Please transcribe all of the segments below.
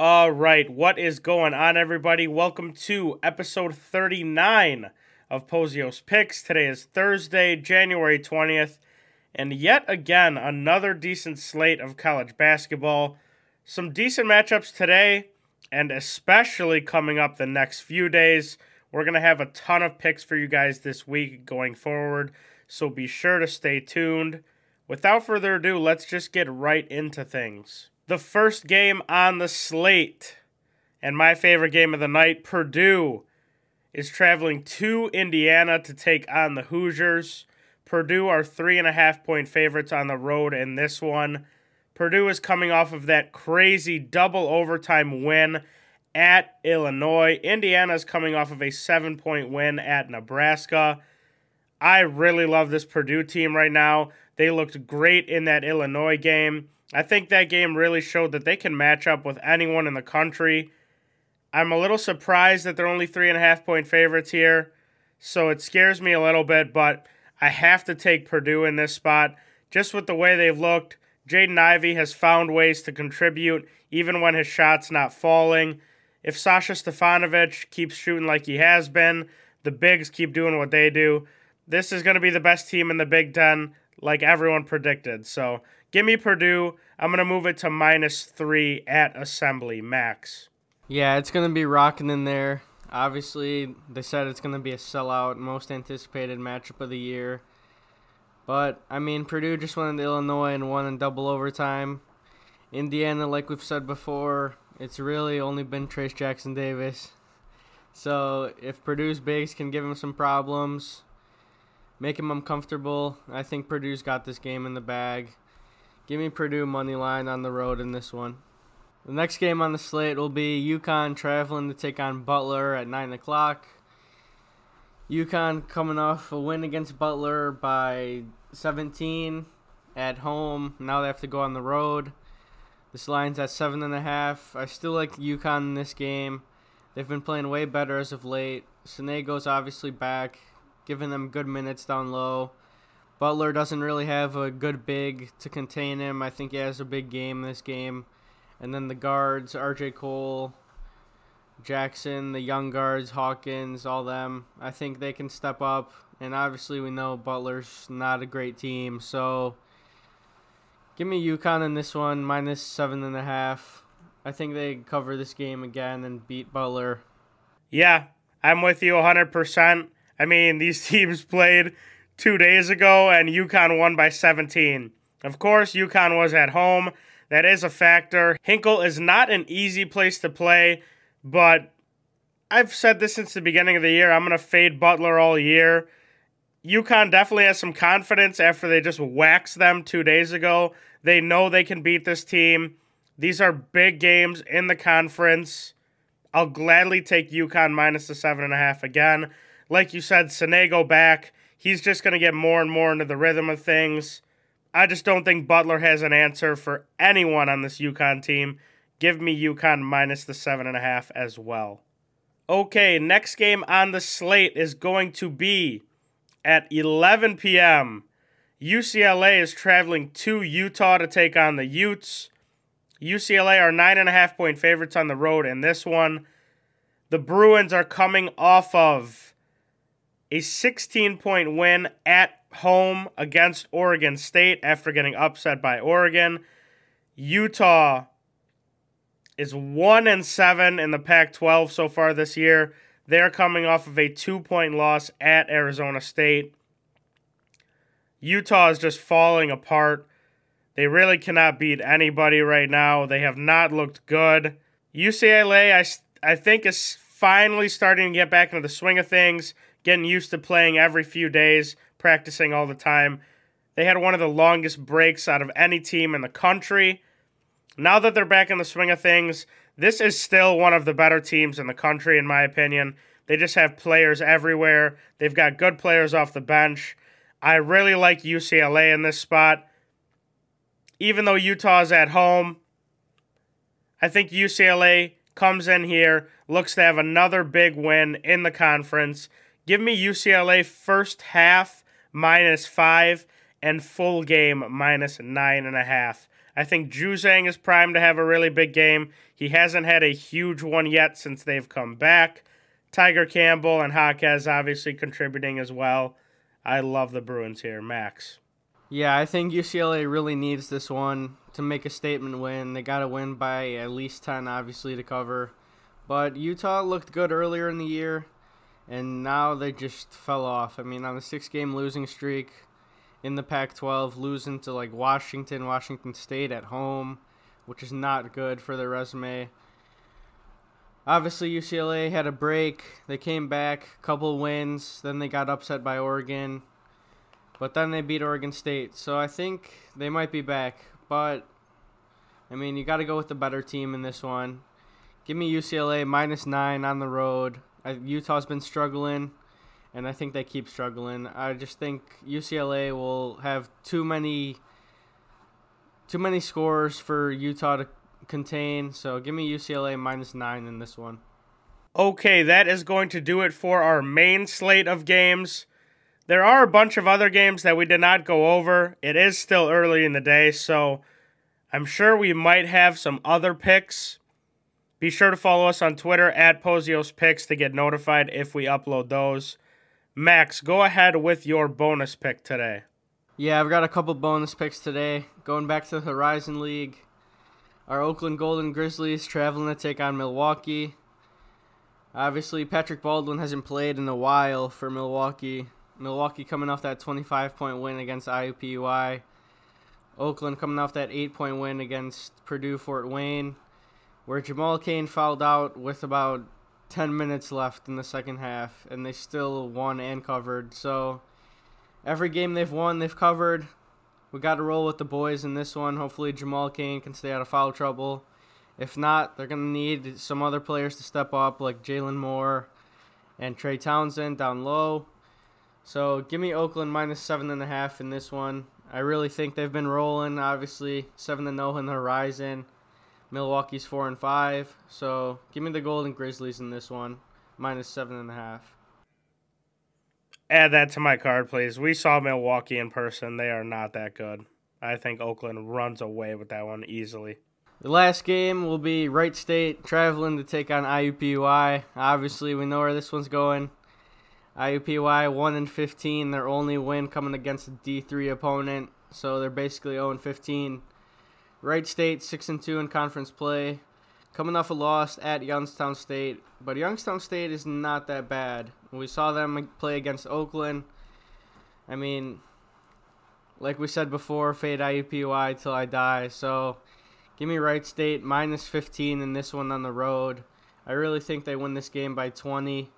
All right, what is going on, everybody? Welcome to episode 39 of Pozios Picks. Today is Thursday, January 20th, and yet again, another decent slate of college basketball. Some decent matchups today, and especially coming up the next few days. We're going to have a ton of picks for you guys this week going forward, so be sure to stay tuned. Without further ado, let's just get right into things. The first game on the slate, and my favorite game of the night, Purdue is traveling to Indiana to take on the Hoosiers. Purdue are three and a half point favorites on the road in this one. Purdue is coming off of that crazy double overtime win at Illinois. Indiana is coming off of a seven point win at Nebraska. I really love this Purdue team right now. They looked great in that Illinois game. I think that game really showed that they can match up with anyone in the country. I'm a little surprised that they're only three and a half point favorites here, so it scares me a little bit, but I have to take Purdue in this spot just with the way they've looked. Jaden Ivey has found ways to contribute even when his shot's not falling. If Sasha Stefanovic keeps shooting like he has been, the bigs keep doing what they do. This is going to be the best team in the Big Ten, like everyone predicted. So give me Purdue. I'm going to move it to minus three at Assembly Max. Yeah, it's going to be rocking in there. Obviously, they said it's going to be a sellout, most anticipated matchup of the year. But, I mean, Purdue just won in Illinois and won in double overtime. Indiana, like we've said before, it's really only been Trayce Jackson Davis. So, if Purdue's bigs can give him some problems, make him uncomfortable, I think Purdue's got this game in the bag. Give me Purdue money line on the road in this one. The next game on the slate will be UConn traveling to take on Butler at 9 o'clock. UConn coming off a win against Butler by 17 at home. Now they have to go on the road. This line's at seven and a half. I still like UConn in this game. They've been playing way better as of late. Sanogo's obviously back, giving them good minutes down low. Butler doesn't really have a good big to contain him. I think he has a big game this game. And then the guards, RJ Cole, Jackson, the young guards, Hawkins, all them. I think they can step up. And obviously, we know Butler's not a great team. So, give me UConn in this one, minus seven and a half. I think they cover this game again and beat Butler. Yeah, I'm with you 100%. I mean, these teams played two days ago, and UConn won by 17. Of course, UConn was at home. That is a factor. Hinkle is not an easy place to play, but I've said this since the beginning of the year. I'm going to fade Butler all year. UConn definitely has some confidence after they just waxed them two days ago. They know they can beat this team. These are big games in the conference. I'll gladly take UConn minus the seven and a half again. Like you said, Sanogo back. He's just going to get more and more into the rhythm of things. I just don't think Butler has an answer for anyone on this UConn team. Give me UConn minus the seven and a half as well. Okay, next game on the slate is going to be at 11 p.m. UCLA is traveling to Utah to take on the Utes. UCLA are nine and a half point favorites on the road in this one. The Bruins are coming off of a 16 point win at home against Oregon State after getting upset by Oregon. Utah is 1 and 7 in the Pac 12 so far this year. They're coming off of a two point loss at Arizona State. Utah is just falling apart. They really cannot beat anybody right now. They have not looked good. UCLA, I, I think, is finally starting to get back into the swing of things, getting used to playing every few days, practicing all the time. They had one of the longest breaks out of any team in the country. Now that they're back in the swing of things, this is still one of the better teams in the country, in my opinion. They just have players everywhere. They've got good players off the bench. I really like UCLA in this spot. Even though Utah's at home, I think UCLA comes in here, looks to have another big win in the conference. Give me UCLA first half minus five and full game minus nine and a half. I think Juzang is primed to have a really big game. He hasn't had a huge one yet since they've come back. Tiger Campbell and Jaquez obviously contributing as well. I love the Bruins here, Max. Yeah, I think UCLA really needs this one to make a statement win. They got to win by at least 10, obviously, to cover. But Utah looked good earlier in the year, and now they just fell off. I mean, on a six game losing streak in the Pac 12, losing to like Washington, Washington State at home, which is not good for their resume. Obviously, UCLA had a break. They came back, couple wins. Then they got upset by Oregon. But then they beat Oregon State. So I think they might be back. But, I mean, you got to go with the better team in this one. Give me UCLA minus nine on the road. I, Utah's been struggling, and I think they keep struggling. I just think UCLA will have too many too many scores for Utah to contain. So give me UCLA minus nine in this one. Okay, that is going to do it for our main slate of games. There are a bunch of other games that we did not go over. It is still early in the day, so I'm sure we might have some other picks be sure to follow us on Twitter at Pozios Picks to get notified if we upload those. Max, go ahead with your bonus pick today. Yeah, I've got a couple bonus picks today. Going back to the Horizon League, our Oakland Golden Grizzlies traveling to take on Milwaukee. Obviously, Patrick Baldwin hasn't played in a while for Milwaukee. Milwaukee coming off that 25 point win against IUPUI. Oakland coming off that 8 point win against Purdue Fort Wayne where Jamal Cain fouled out with about 10 minutes left in the second half, and they still won and covered. So every game they've won, they've covered. We got to roll with the boys in this one. Hopefully, Jamal Cain can stay out of foul trouble. If not, they're going to need some other players to step up, like Jalen Moore and Trey Townsend down low. So give me Oakland minus seven and a half in this one. I really think they've been rolling. Obviously, seven to oh zero in the horizon. Milwaukee's four and five. So give me the Golden Grizzlies in this one, minus seven and a half. Add that to my card, please. We saw Milwaukee in person. They are not that good. I think Oakland runs away with that one easily. The last game will be Wright State traveling to take on IUPUI. Obviously, we know where this one's going. IUPUI 1 and 15, their only win coming against a D3 opponent. So they're basically 0 and 15 Wright State six and two in conference play, coming off a loss at Youngstown State, but Youngstown State is not that bad. We saw them play against Oakland. I mean, like we said before, fade IUPUI till I die. So, give me Wright State minus 15 in this one on the road. I really think they win this game by 20.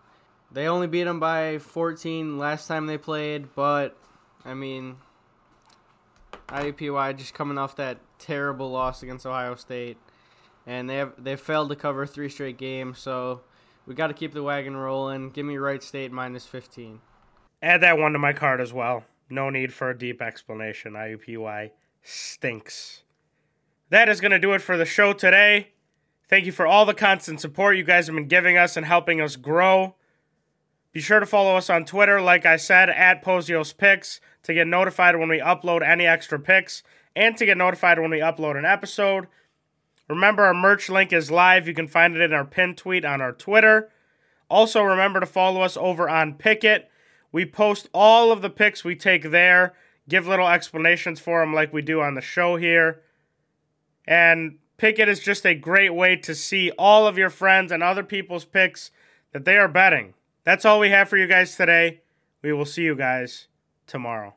They only beat them by 14 last time they played, but I mean, IUPUI just coming off that terrible loss against Ohio State, and they have they failed to cover three straight games. So we got to keep the wagon rolling. Give me Wright State minus 15. Add that one to my card as well. No need for a deep explanation. IUPUI stinks. That is going to do it for the show today. Thank you for all the constant support you guys have been giving us and helping us grow. Be sure to follow us on Twitter, like I said, at Pozios Picks to get notified when we upload any extra picks and to get notified when we upload an episode. Remember, our merch link is live. You can find it in our pinned tweet on our Twitter. Also, remember to follow us over on Pikkit. We post all of the picks we take there, give little explanations for them like we do on the show here. And Pikkit is just a great way to see all of your friends and other people's picks that they are betting. That's all we have for you guys today. We will see you guys tomorrow.